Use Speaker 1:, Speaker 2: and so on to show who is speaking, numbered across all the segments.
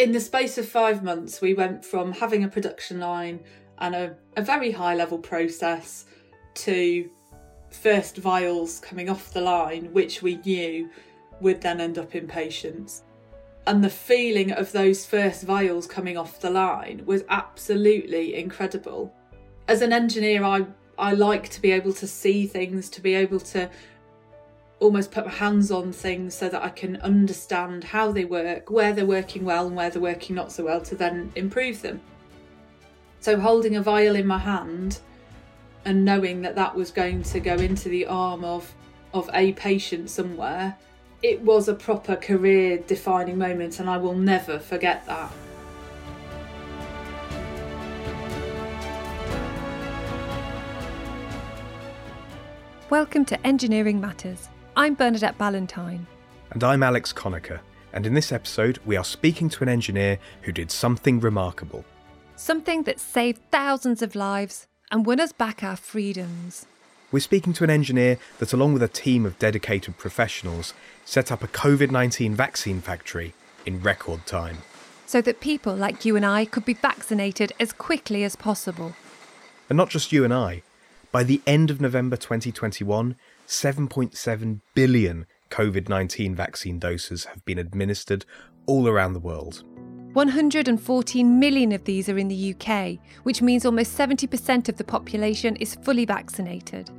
Speaker 1: In the space of five months, we went from having a production line and a, a very high level process to first vials coming off the line, which we knew would then end up in patients. And the feeling of those first vials coming off the line was absolutely incredible. As an engineer, I, I like to be able to see things, to be able to almost put my hands on things so that I can understand how they work, where they're working well and where they're working not so well to then improve them. So, holding a vial in my hand and knowing that that was going to go into the arm of of a patient somewhere it was a proper career defining moment and I will never forget that.
Speaker 2: Welcome to Engineering Matters. I'm Bernadette Ballantyne.
Speaker 3: And I'm Alex Conacher. And in this episode, we are speaking to an engineer who did something remarkable.
Speaker 2: Something that saved thousands of lives and won us back our freedoms.
Speaker 3: We're speaking to an engineer that, along with a team of dedicated professionals, set up a COVID 19 vaccine factory in record time.
Speaker 2: So that people like you and I could be vaccinated as quickly as possible.
Speaker 3: And not just you and I. By the end of November 2021, 7.7 billion COVID 19 vaccine doses have been administered all around the world.
Speaker 2: 114 million of these are in the UK, which means almost 70% of the population is fully vaccinated.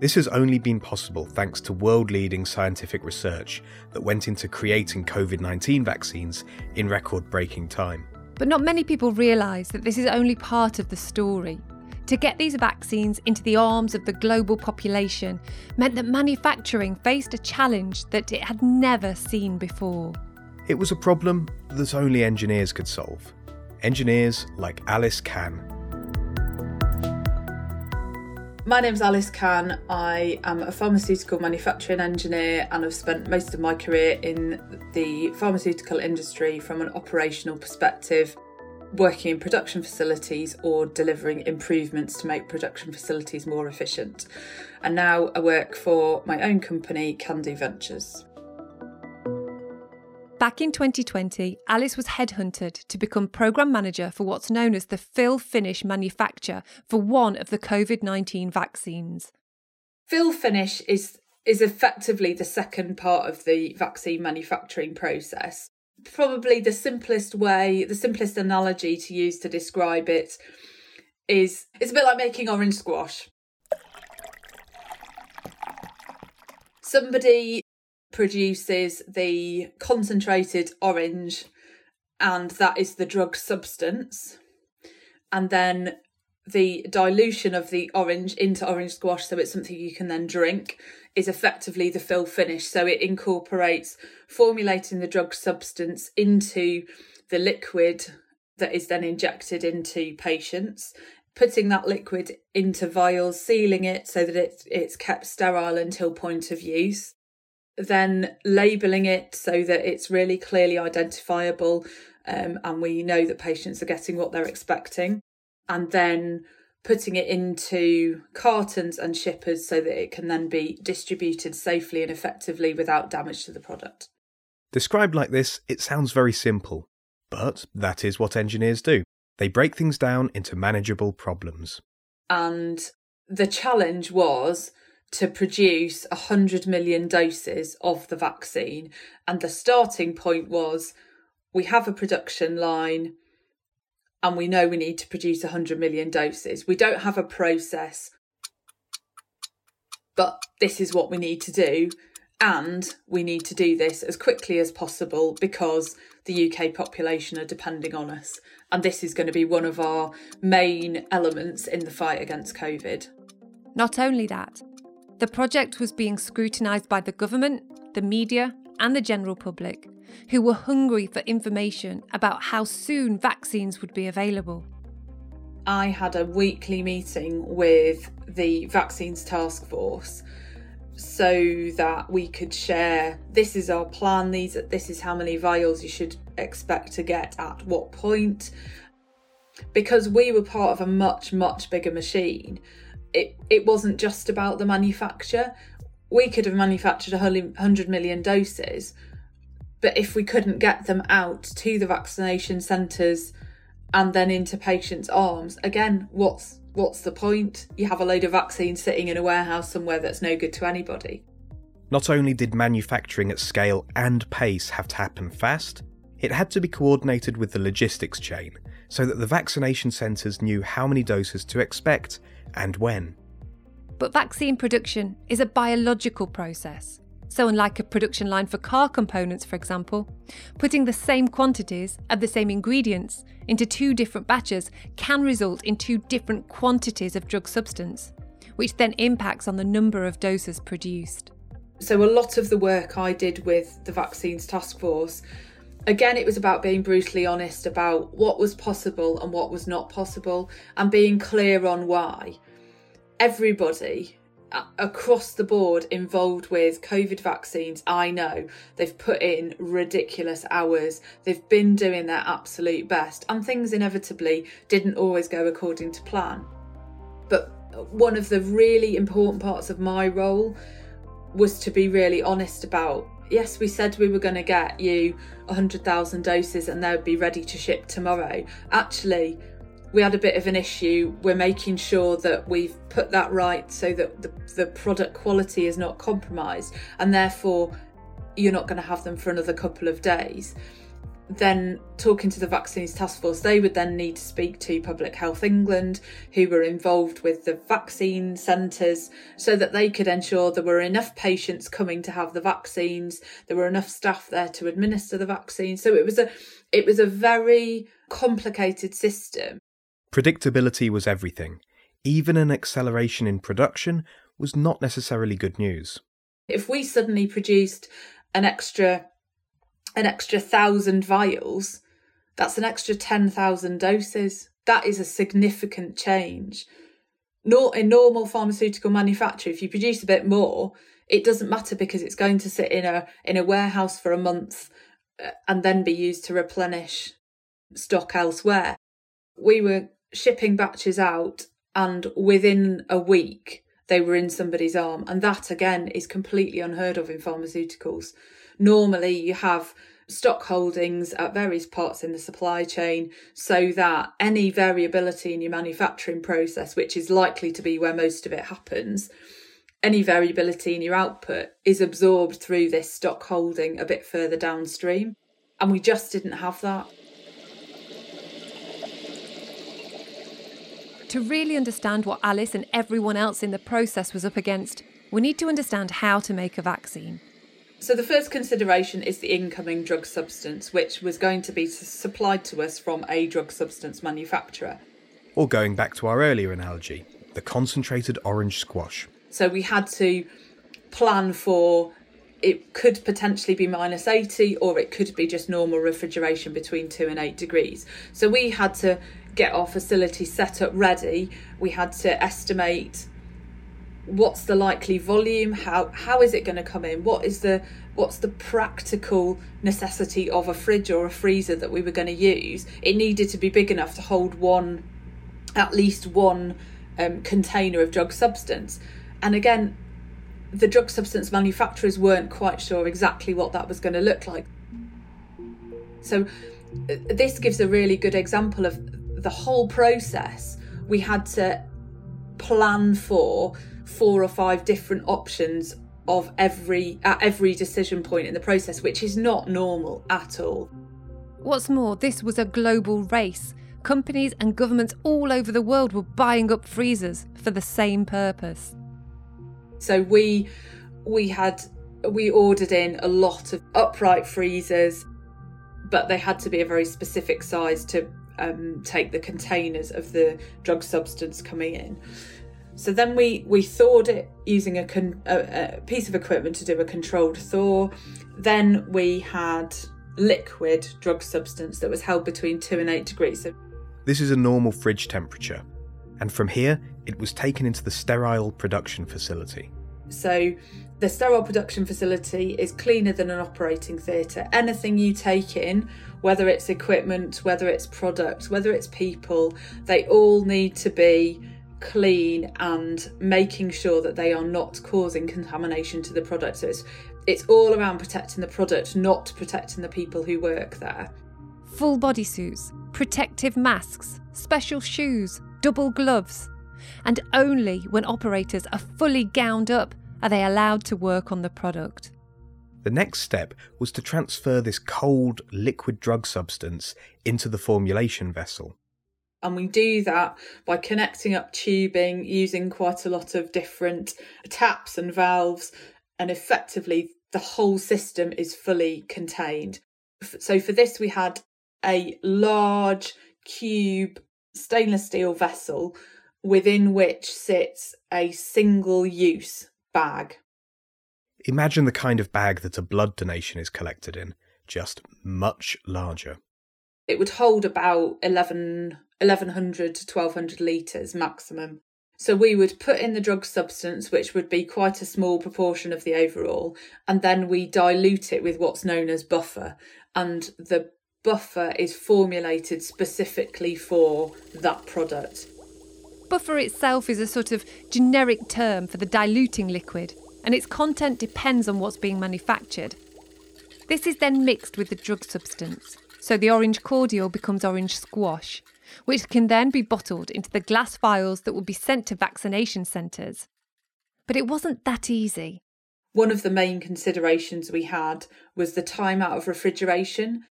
Speaker 3: This has only been possible thanks to world leading scientific research that went into creating COVID 19 vaccines in record breaking time.
Speaker 2: But not many people realise that this is only part of the story. To get these vaccines into the arms of the global population meant that manufacturing faced a challenge that it had never seen before.
Speaker 3: It was a problem that only engineers could solve. Engineers like Alice Khan.
Speaker 1: My name's Alice Khan. I am a pharmaceutical manufacturing engineer and I've spent most of my career in the pharmaceutical industry from an operational perspective, working in production facilities or delivering improvements to make production facilities more efficient. And now I work for my own company, Can-Do Ventures.
Speaker 2: Back in 2020, Alice was headhunted to become program manager for what's known as the fill finish manufacture for one of the COVID 19 vaccines.
Speaker 1: Fill finish is, is effectively the second part of the vaccine manufacturing process. Probably the simplest way, the simplest analogy to use to describe it is it's a bit like making orange squash. Somebody produces the concentrated orange, and that is the drug substance. And then the dilution of the orange into orange squash, so it's something you can then drink, is effectively the fill finish. So it incorporates formulating the drug substance into the liquid that is then injected into patients putting that liquid into vials, sealing it so that it's it's kept sterile until point of use, then labeling it so that it's really clearly identifiable um, and we know that patients are getting what they're expecting, and then putting it into cartons and shippers so that it can then be distributed safely and effectively without damage to the product.
Speaker 3: Described like this, it sounds very simple, but that is what engineers do. They break things down into manageable problems.
Speaker 1: And the challenge was to produce 100 million doses of the vaccine. And the starting point was we have a production line and we know we need to produce 100 million doses. We don't have a process, but this is what we need to do. And we need to do this as quickly as possible because the UK population are depending on us. And this is going to be one of our main elements in the fight against COVID.
Speaker 2: Not only that, the project was being scrutinised by the government, the media, and the general public, who were hungry for information about how soon vaccines would be available.
Speaker 1: I had a weekly meeting with the Vaccines Task Force so that we could share this is our plan these this is how many vials you should expect to get at what point because we were part of a much much bigger machine it, it wasn't just about the manufacture. We could have manufactured 100 million doses, But if we couldn't get them out to the vaccination centres and then into patients' arms, again, what's what's the point? You have a load of vaccines sitting in a warehouse somewhere that's no good to anybody.
Speaker 3: Not only did manufacturing at scale and pace have to happen fast, it had to be coordinated with the logistics chain so that the vaccination centres knew how many doses to expect and when.
Speaker 2: But vaccine production is a biological process. So, unlike a production line for car components, for example, putting the same quantities of the same ingredients into two different batches can result in two different quantities of drug substance, which then impacts on the number of doses produced.
Speaker 1: So, a lot of the work I did with the Vaccines Task Force, again, it was about being brutally honest about what was possible and what was not possible and being clear on why. Everybody uh, across the board involved with COVID vaccines, I know they've put in ridiculous hours. They've been doing their absolute best, and things inevitably didn't always go according to plan. But one of the really important parts of my role was to be really honest about yes, we said we were going to get you 100,000 doses and they would be ready to ship tomorrow. Actually, we had a bit of an issue. We're making sure that we've put that right so that the, the product quality is not compromised, and therefore you're not going to have them for another couple of days. Then, talking to the Vaccines Task Force, they would then need to speak to Public Health England, who were involved with the vaccine centres, so that they could ensure there were enough patients coming to have the vaccines, there were enough staff there to administer the vaccine. So it was a, it was a very complicated system
Speaker 3: Predictability was everything. Even an acceleration in production was not necessarily good news.
Speaker 1: If we suddenly produced an extra an extra thousand vials, that's an extra 10,000 doses. That is a significant change. Not in normal pharmaceutical manufacture, if you produce a bit more, it doesn't matter because it's going to sit in a in a warehouse for a month uh, and then be used to replenish stock elsewhere. We were shipping batches out and within a week they were in somebody's arm. And that again is completely unheard of in pharmaceuticals. Normally you have stock holdings at various parts in the supply chain so that any variability in your manufacturing process, which is likely to be where most of it happens, any variability in your output is absorbed through this stock holding a bit further downstream. And we just didn't have that.
Speaker 2: To really understand what Alice and everyone else in the process was up against, we need to understand how to make a vaccine.
Speaker 1: So, the first consideration is the incoming drug substance, which was going to be supplied to us from a drug substance manufacturer.
Speaker 3: Or going back to our earlier analogy, the concentrated orange squash.
Speaker 1: So, we had to plan for it could potentially be minus 80 or it could be just normal refrigeration between 2 and 8 degrees. So, we had to get our facility set up ready, we had to estimate what's the likely volume, how how is it going to come in, what is the what's the practical necessity of a fridge or a freezer that we were going to use. It needed to be big enough to hold one, at least one um, container of drug substance. And again, the drug substance manufacturers weren't quite sure exactly what that was going to look like. So, uh, this gives a really good example of the whole process, we had to plan for four or five different options of every at every decision point in the process, which is not normal at all.
Speaker 2: What's more, this was a global race. Companies and governments all over the world were buying up freezers for the same purpose.
Speaker 1: So we we had we ordered in a lot of upright freezers, but they had to be a very specific size to um, take the containers of the drug substance coming in. So then we we thawed it using a, con- a, a piece of equipment to do a controlled thaw. Then we had liquid drug substance that was held between two and eight degrees. So
Speaker 3: this is a normal fridge temperature, and from here it was taken into the sterile production facility.
Speaker 1: So the sterile production facility is cleaner than an operating theatre. Anything you take in, whether it's equipment, whether it's products, whether it's people, they all need to be clean and making sure that they are not causing contamination to the product. So it's it's all around protecting the product, not protecting the people who work there.
Speaker 2: Full bodysuits, protective masks, special shoes, double gloves. And only when operators are fully gowned up are they allowed to work on the product.
Speaker 3: The next step was to transfer this cold, liquid drug substance into the formulation vessel.
Speaker 1: And we do that by connecting up tubing using quite a lot of different taps and valves. And effectively, the whole system is fully contained. So for this, we had a large cube stainless steel vessel within which sits a single use bag.
Speaker 3: Imagine the kind of bag that a blood donation is collected in, just much larger.
Speaker 1: It would hold about 11, 1100 to 1200 litres maximum. So we would put in the drug substance, which would be quite a small proportion of the overall, and then we dilute it with what's known as buffer. And the buffer is formulated specifically for that product.
Speaker 2: Buffer itself is a sort of generic term for the diluting liquid, and its content depends on what's being manufactured. This is then mixed with the drug substance, so the orange cordial becomes orange squash, which can then be bottled into the glass vials that will be sent to vaccination centres. But it wasn't that easy.
Speaker 1: One of the main considerations we had was the time out of refrigeration.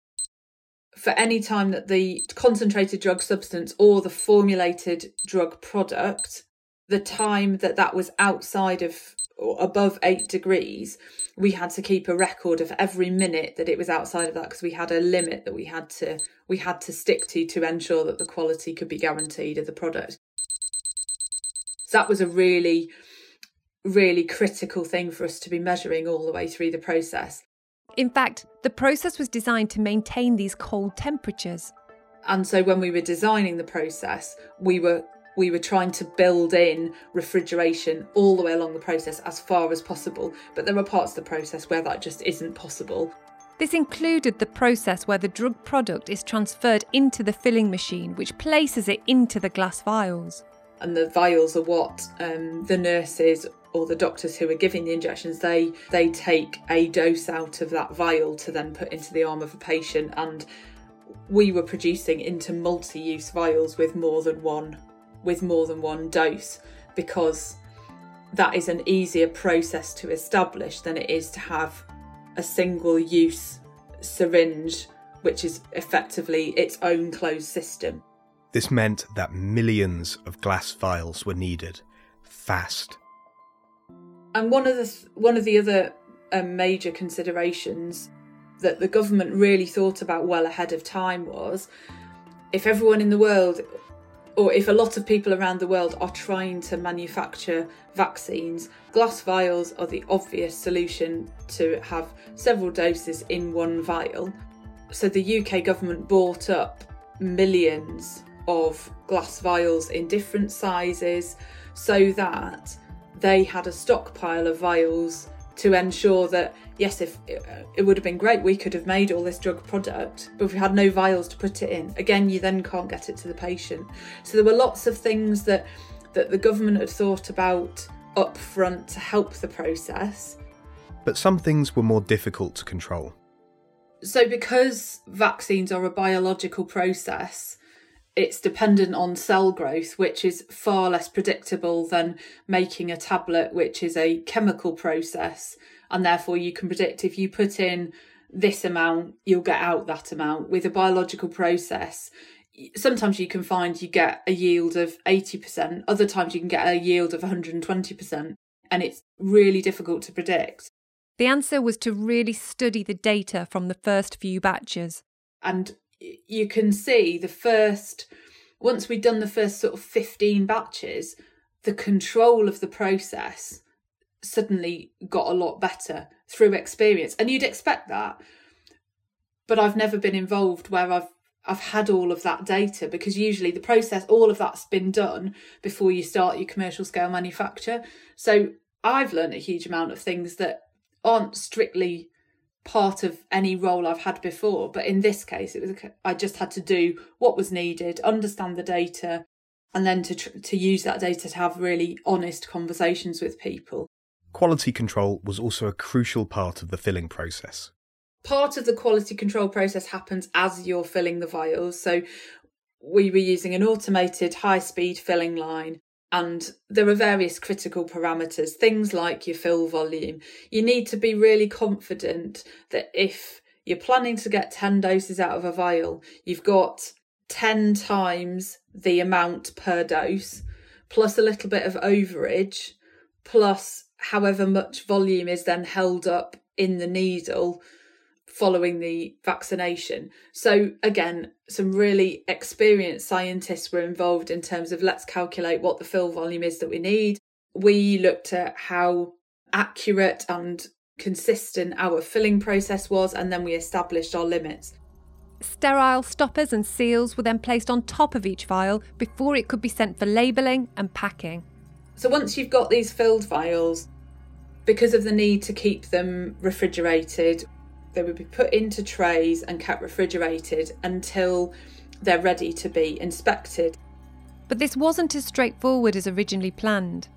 Speaker 1: For any time that the concentrated drug substance or the formulated drug product, the time that that was outside of or above eight degrees, we had to keep a record of every minute that it was outside of that because we had a limit that we had to we had to stick to to ensure that the quality could be guaranteed of the product. So that was a really, really critical thing for us to be measuring all the way through the process.
Speaker 2: In fact, the process was designed to maintain these cold temperatures.
Speaker 1: And so when we were designing the process, we were we were trying to build in refrigeration all the way along the process as far as possible. But there are parts of the process where that just isn't possible.
Speaker 2: This included the process where the drug product is transferred into the filling machine, which places it into the glass vials.
Speaker 1: And the vials are what um, the nurses or the doctors who are giving the injections they they take a dose out of that vial to then put into the arm of a patient and we were producing into multi-use vials with more than one with more than one dose because that is an easier process to establish than it is to have a single use syringe, which is effectively its own closed system.
Speaker 3: This meant that millions of glass vials were needed, fast.
Speaker 1: And one of the one of the other um, major considerations that the government really thought about well ahead of time was if everyone in the world or if a lot of people around the world are trying to manufacture vaccines, glass vials are the obvious solution to have several doses in one vial. So the UK government bought up millions of glass vials in different sizes so that they had a stockpile of vials to ensure that yes if uh, it would have been great we could have made all this drug product but if we had no vials to put it in again you then can't get it to the patient. So there were lots of things that that the government had thought about up front to help the process.
Speaker 3: But some things were more difficult to control.
Speaker 1: So because vaccines are a biological process it's dependent on cell growth, which is far less predictable than making a tablet, which is a chemical process. And therefore, you can predict if you put in this amount, you'll get out that amount. With a biological process, sometimes you can find you get a yield of 80%, other times you can get a yield of 120%. And it's really difficult to predict.
Speaker 2: The answer was to really study the data from the first few batches.
Speaker 1: And you can see the first once we'd done the first sort of 15 batches the control of the process suddenly got a lot better through experience and you'd expect that. But I've never been involved where I've I've had all of that data because usually the process all of that's been done before you start your commercial scale manufacture. So I've learned a huge amount of things that aren't strictly part of any role I've had before. But in this case, it was I just had to do what was needed, understand the data, and then to tr- to use that data to have really honest conversations with people.
Speaker 3: Quality control was also a crucial part of the filling process.
Speaker 1: Part of the quality control process happens as you're filling the vials. So we were using an automated high speed filling line and there are various critical parameters, things like your fill volume. You need to be really confident that if you're planning to get 10 doses out of a vial, you've got 10 times the amount per dose, plus a little bit of overage, plus however much volume is then held up in the needle following the vaccination. So, again, some really experienced scientists were involved in terms of let's calculate what the fill volume is that we need. We looked at how accurate and consistent our filling process was, and then we established our limits.
Speaker 2: Sterile stoppers and seals were then placed on top of each vial before it could be sent for labelling and packing.
Speaker 1: So, once you've got these filled vials, because of the need to keep them refrigerated, they would be put into trays and kept refrigerated until they're ready to be inspected.
Speaker 2: But this wasn't as straightforward as originally planned.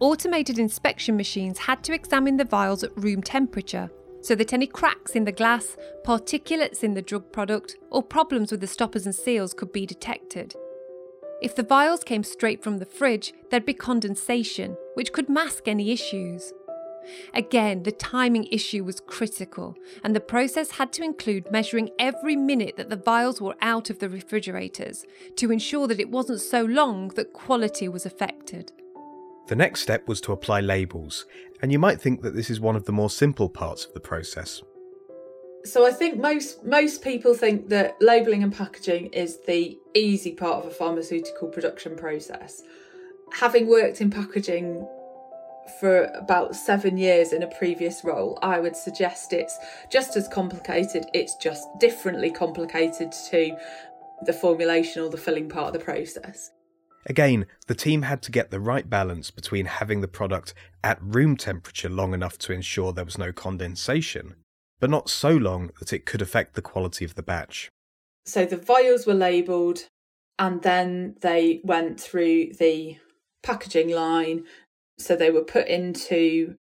Speaker 2: Automated inspection machines had to examine the vials at room temperature so that any cracks in the glass, particulates in the drug product, or problems with the stoppers and seals could be detected. If the vials came straight from the fridge, there'd be condensation, which could mask any issues. Again, the timing issue was critical, and the process had to include measuring every minute that the vials were out of the refrigerators to ensure that it wasn't so long that quality was affected.
Speaker 3: The next step was to apply labels, and you might think that this is one of the more simple parts of the process.
Speaker 1: So I think most most people think that labeling and packaging is the easy part of a pharmaceutical production process. Having worked in packaging for about seven years in a previous role, I would suggest it's just as complicated, it's just differently complicated to the formulation or the filling part of the process.
Speaker 3: Again, the team had to get the right balance between having the product at room temperature long enough to ensure there was no condensation, but not so long that it could affect the quality of the batch.
Speaker 1: So the vials were labelled and then they went through the packaging line so they were put into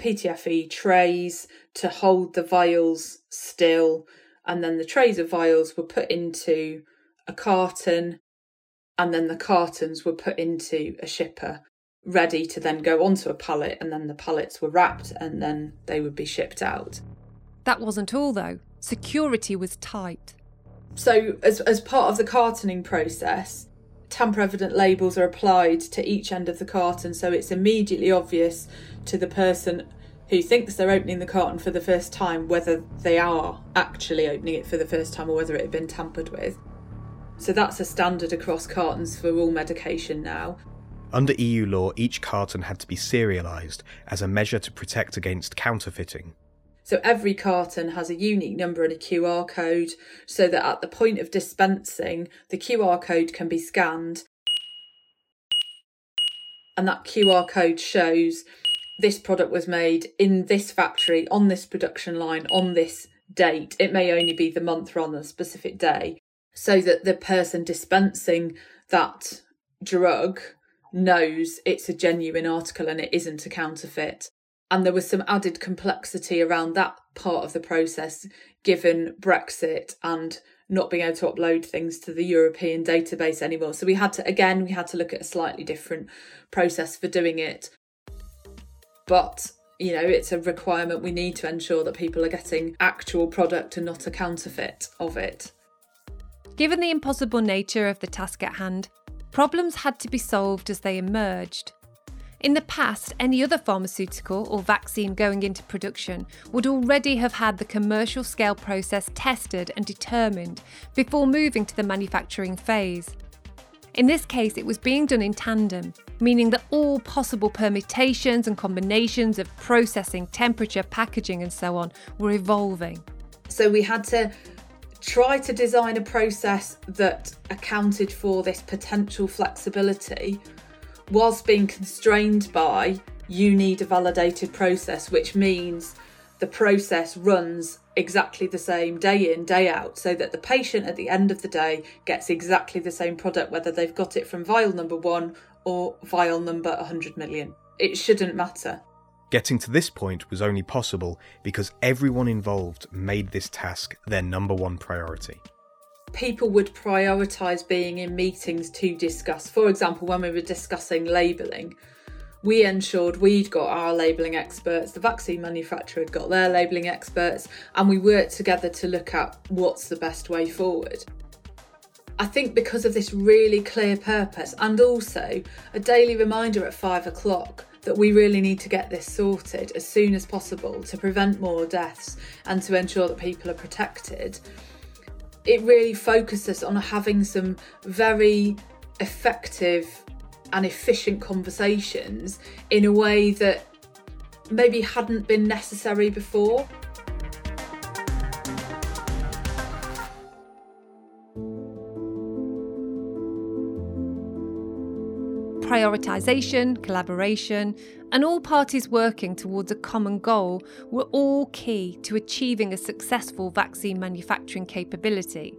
Speaker 1: PTFE trays to hold the vials still, and then the trays of vials were put into a carton, and then the cartons were put into a shipper, ready to then go onto a pallet, and then the pallets were wrapped and then they would be shipped out.
Speaker 2: That wasn't all though. Security was tight.
Speaker 1: So, as, as part of the cartoning process, tamper evident labels are applied to each end of the carton so it's immediately obvious to the person who thinks they're opening the carton for the first time whether they are actually opening it for the first time or whether it had been tampered with. So that's a standard across cartons for all medication now.
Speaker 3: Under EU law, each carton had to be serialised as a measure to protect against counterfeiting.
Speaker 1: So every carton has a unique number and a QR code so that at the point of dispensing, the QR code can be scanned. And that QR code shows this product was made in this factory, on this production line, on this date. It may only be the month or on a specific day, so that the person dispensing that drug knows it's a genuine article and it isn't a counterfeit and there was some added complexity around that part of the process given Brexit and not being able to upload things to the European database anymore. So we had to again we had to look at a slightly different process for doing it. But you know, it's a requirement we need to ensure that people are getting actual product and not a counterfeit of it.
Speaker 2: Given the impossible nature of the task at hand, problems had to be solved as they emerged. In the past, any other pharmaceutical or vaccine going into production would already have had the commercial scale process tested and determined before moving to the manufacturing phase. In this case, it was being done in tandem, meaning that all possible permutations and combinations of processing, temperature, packaging, and so on were evolving.
Speaker 1: So we had to try to design a process that accounted for this potential flexibility whilst being constrained by you need a validated process, which means the process runs exactly the same day in, day out, so that the patient at the end of the day gets exactly the same product, whether they've got it from vial number one or vial number 100 million. It shouldn't matter.
Speaker 3: Getting to this point was only possible because everyone involved made this task their number one priority.
Speaker 1: People would prioritise being in meetings to discuss, for example, when we were discussing labelling, we ensured we'd got our labelling experts, the vaccine manufacturer had got their labelling experts, and we worked together to look at what's the best way forward. I think because of this really clear purpose and also a daily reminder at five o'clock that we really need to get this sorted as soon as possible to prevent more deaths and to ensure that people are protected. It really focuses on having some very effective and efficient conversations in a way that maybe hadn't been necessary before.
Speaker 2: Prioritisation, collaboration, and all parties working towards a common goal were all key to achieving a successful vaccine manufacturing capability.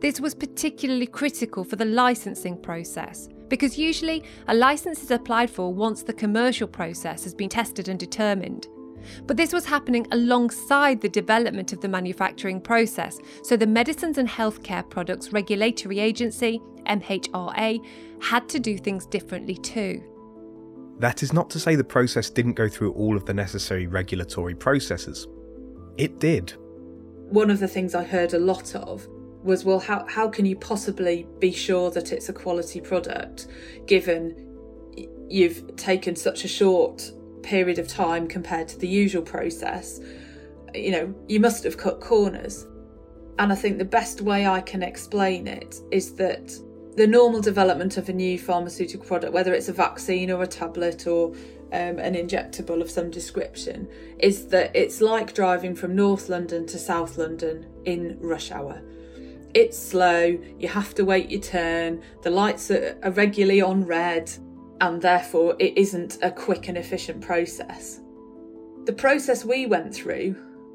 Speaker 2: This was particularly critical for the licensing process, because usually a license is applied for once the commercial process has been tested and determined. But this was happening alongside the development of the manufacturing process, so the Medicines and Healthcare Products Regulatory Agency, MHRA, had to do things differently too.
Speaker 3: That is not to say the process didn't go through all of the necessary regulatory processes. It did.
Speaker 1: One of the things I heard a lot of was well how how can you possibly be sure that it's a quality product given you've taken such a short period of time compared to the usual process. You know you must have cut corners. And i think the best way i can explain it is that the normal development of a new pharmaceutical product whether it's a vaccine or a tablet or um, an injectable of some description is that it's like driving from north london to south london in rush hour. It's slow, you have to wait your turn, the lights are, are regularly on red, and therefore it isn't a quick and efficient process. The process we went through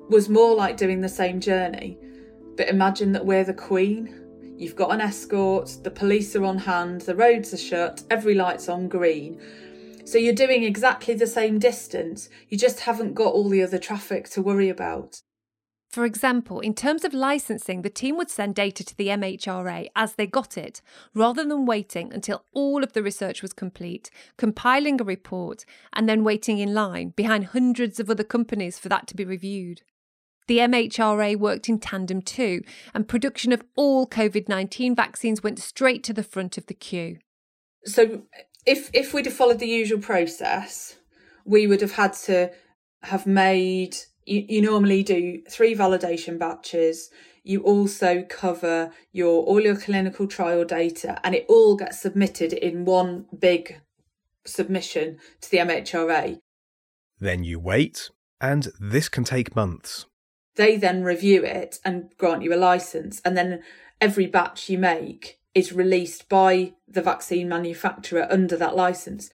Speaker 1: was more like doing the same journey, but imagine that we're the queen. You've got an escort, the police are on hand, the roads are shut, every light's on green. So you're doing exactly the same distance, you just haven't got all the other traffic to worry about.
Speaker 2: For example, in terms of licensing, the team would send data to the MHRA as they got it, rather than waiting until all of the research was complete, compiling a report, and then waiting in line behind hundreds of other companies for that to be reviewed. The MHRA worked in tandem too, and production of all COVID 19 vaccines went straight to the front of the queue.
Speaker 1: So, if, if we'd have followed the usual process, we would have had to have made you, you normally do three validation batches. You also cover your all your clinical trial data, and it all gets submitted in one big submission to the MHRA.
Speaker 3: Then you wait, and this can take months.
Speaker 1: They then review it and grant you a license, and then every batch you make is released by the vaccine manufacturer under that license.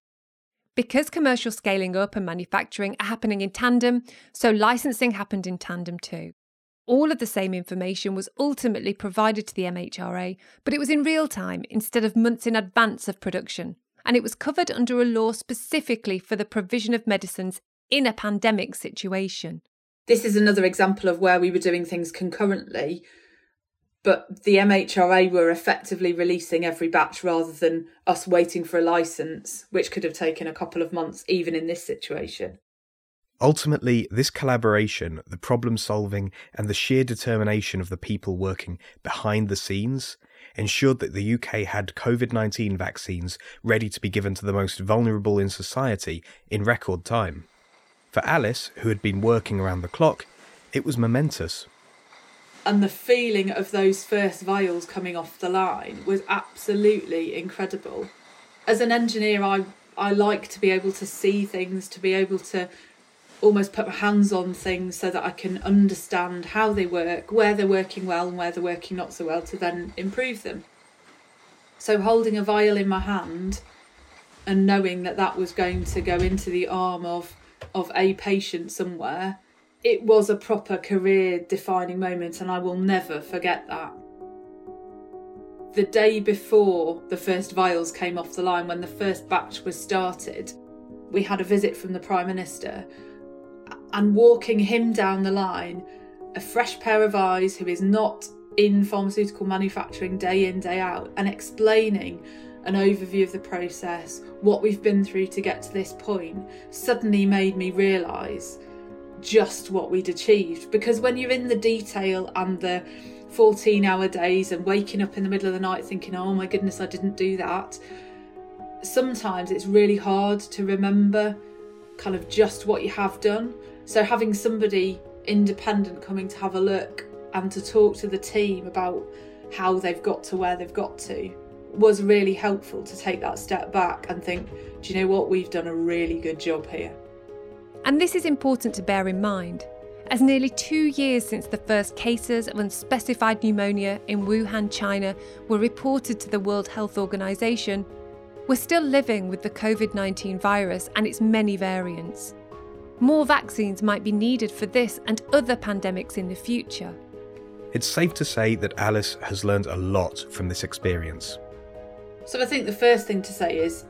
Speaker 2: Because commercial scaling up and manufacturing are happening in tandem, so licensing happened in tandem too. All of the same information was ultimately provided to the MHRA, but it was in real time instead of months in advance of production, and it was covered under a law specifically for the provision of medicines in a pandemic situation.
Speaker 1: This is another example of where we were doing things concurrently but the MHRA were effectively releasing every batch rather than us waiting for a license, which could have taken a couple of months, even in this situation.
Speaker 3: Ultimately, this collaboration, the problem solving, and the sheer determination of the people working behind the scenes ensured that the UK had COVID 19 vaccines ready to be given to the most vulnerable in society in record time. For Alice, who had been working around the clock, it was momentous
Speaker 1: and the feeling of those first vials coming off the line mm. was absolutely incredible. As an engineer, I I like to be able to see things, to be able to almost put my hands on things so that I can understand how they work, where they're working well and where they're working not so well to then improve them. So holding a vial in my hand and knowing that that was going to go into the arm of of a patient somewhere it was a proper career defining moment, and I will never forget that. The day before the first vials came off the line, when the first batch was started, we had a visit from the Prime Minister, and walking him down the line, a fresh pair of eyes who is not in pharmaceutical manufacturing day in, day out, and explaining an overview of the process, what we've been through to get to this point, suddenly made me realise just what we'd achieved. Because when you're in the detail and the 14 hour days and waking up in the middle of the night thinking, oh my goodness, I didn't do that, sometimes it's really hard to remember kind of just what you have done. So having somebody independent coming to have a look and to talk to the team about how they've got to where they've got to was really helpful to take that step back and think, do you know what? We've done a really good job here.
Speaker 2: And this is important to bear in mind, as nearly two years since the first cases of unspecified pneumonia in Wuhan, China were reported to the World Health Organization, we're still living with the COVID 19 virus and its many variants. More vaccines might be needed for this and other pandemics in the future.
Speaker 3: It's safe to say that Alice has learned a lot from this experience.
Speaker 1: So I think the first thing to say is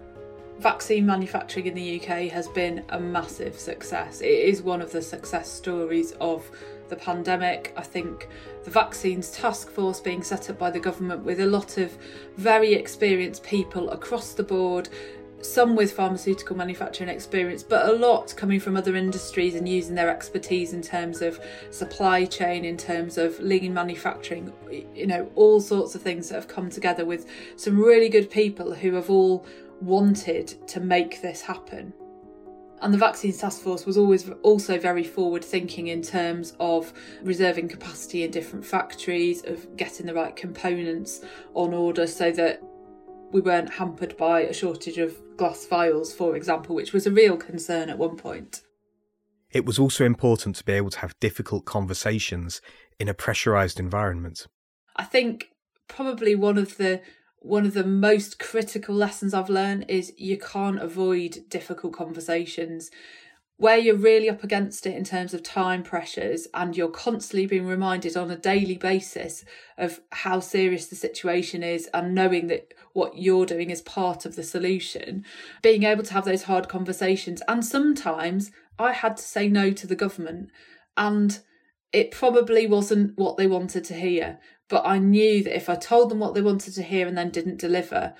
Speaker 1: vaccine manufacturing in the UK has been a massive success. It is one of the success stories of the pandemic. I think the vaccines task force being set up by the government with a lot of very experienced people across the board some with pharmaceutical manufacturing experience, but a lot coming from other industries and using their expertise in terms of supply chain, in terms of lean manufacturing, you know, all sorts of things that have come together with some really good people who have all wanted to make this happen. And the Vaccines Task Force was always also very forward thinking in terms of reserving capacity in different factories, of getting the right components on order so that we weren't hampered by a shortage of glass vials, for example, which was a real concern at one point.
Speaker 3: It was also important to be able to have difficult conversations in a pressurized environment.
Speaker 1: I think probably one of the one of the most critical lessons I've learned is you can't avoid difficult conversations. Where you're really up against it in terms of time pressures and you're constantly being reminded on a daily basis of how serious the situation is and knowing that what you're doing is part of the solution being able to have those hard conversations. And sometimes i had to say no to the government and it probably wasn't what they wanted to hear but i knew that if i told them what they wanted to hear and then didn't deliver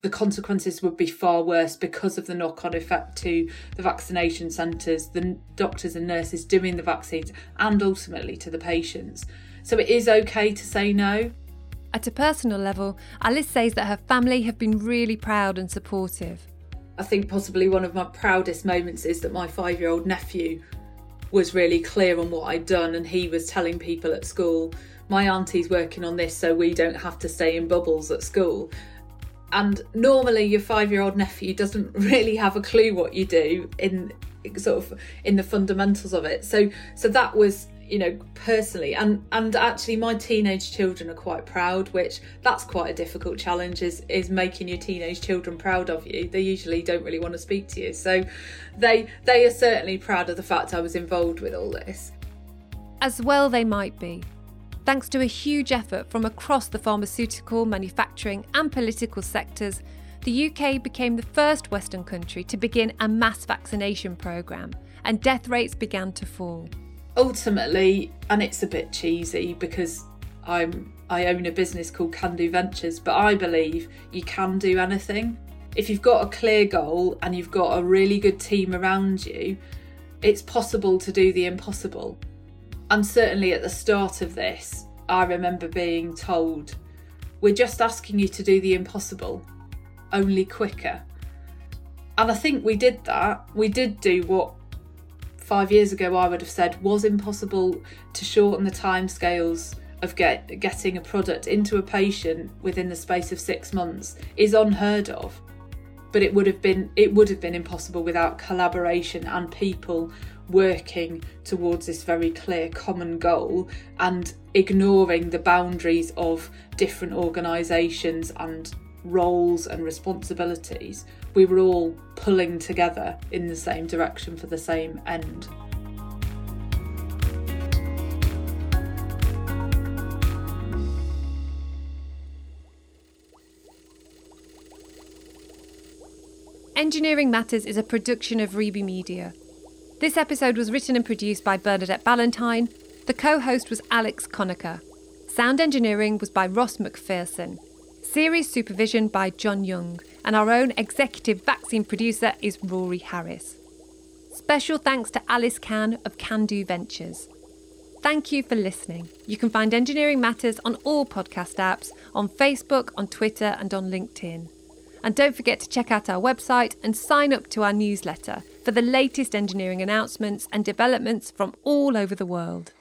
Speaker 1: the consequences would be far worse because of the knock on effect to the vaccination centres, the doctors and nurses doing the vaccines, and ultimately to the patients. So it is okay to say no.
Speaker 2: At a personal level, Alice says that her family have been really proud and supportive.
Speaker 1: I think possibly one of my proudest moments is that my five year old nephew was really clear on what I'd done and he was telling people at school, my auntie's working on this so we don't have to stay in bubbles at school. And normally your five year old nephew doesn't really have a clue what you do in sort of in the fundamentals of it. So so that was you know personally and and actually my teenage children are quite proud which that's quite a difficult challenge is is making your teenage children proud of you. They usually don't really want to speak to you. So they they are certainly proud of the fact i was involved with all this.
Speaker 2: As well they might be Thanks to a huge effort from across the pharmaceutical, manufacturing, and political sectors, the UK became the first Western country to begin a mass vaccination programme, and death rates began to fall.
Speaker 1: Ultimately, and it's a bit cheesy because I'm I own a business called Can Do Ventures, but I believe you can do anything. If you've got a clear goal and you've got a really good team around you, it's possible to do the impossible. And certainly at the start of this, I remember being told, We're just asking you to do the impossible, only quicker. And I think we did that. We did do what five years ago I would have said was impossible to shorten the timescales of get, getting a product into a patient within the space of six months is unheard of. But it would have been it would have been impossible without collaboration and people working towards this very clear common goal and ignoring the boundaries of different organisations and roles and responsibilities. We were all pulling together in the same direction for the same end.
Speaker 2: Engineering Matters is a production of Reby Media. This episode was written and produced by Bernadette Ballantyne. The co host was Alex Conacher. Sound engineering was by Ross McPherson. Series supervision by John Young. And our own executive vaccine producer is Rory Harris. Special thanks to Alice Can of Can Do Ventures. Thank you for listening. You can find Engineering Matters on all podcast apps, on Facebook, on Twitter, and on LinkedIn. And don't forget to check out our website and sign up to our newsletter for the latest engineering announcements and developments from all over the world.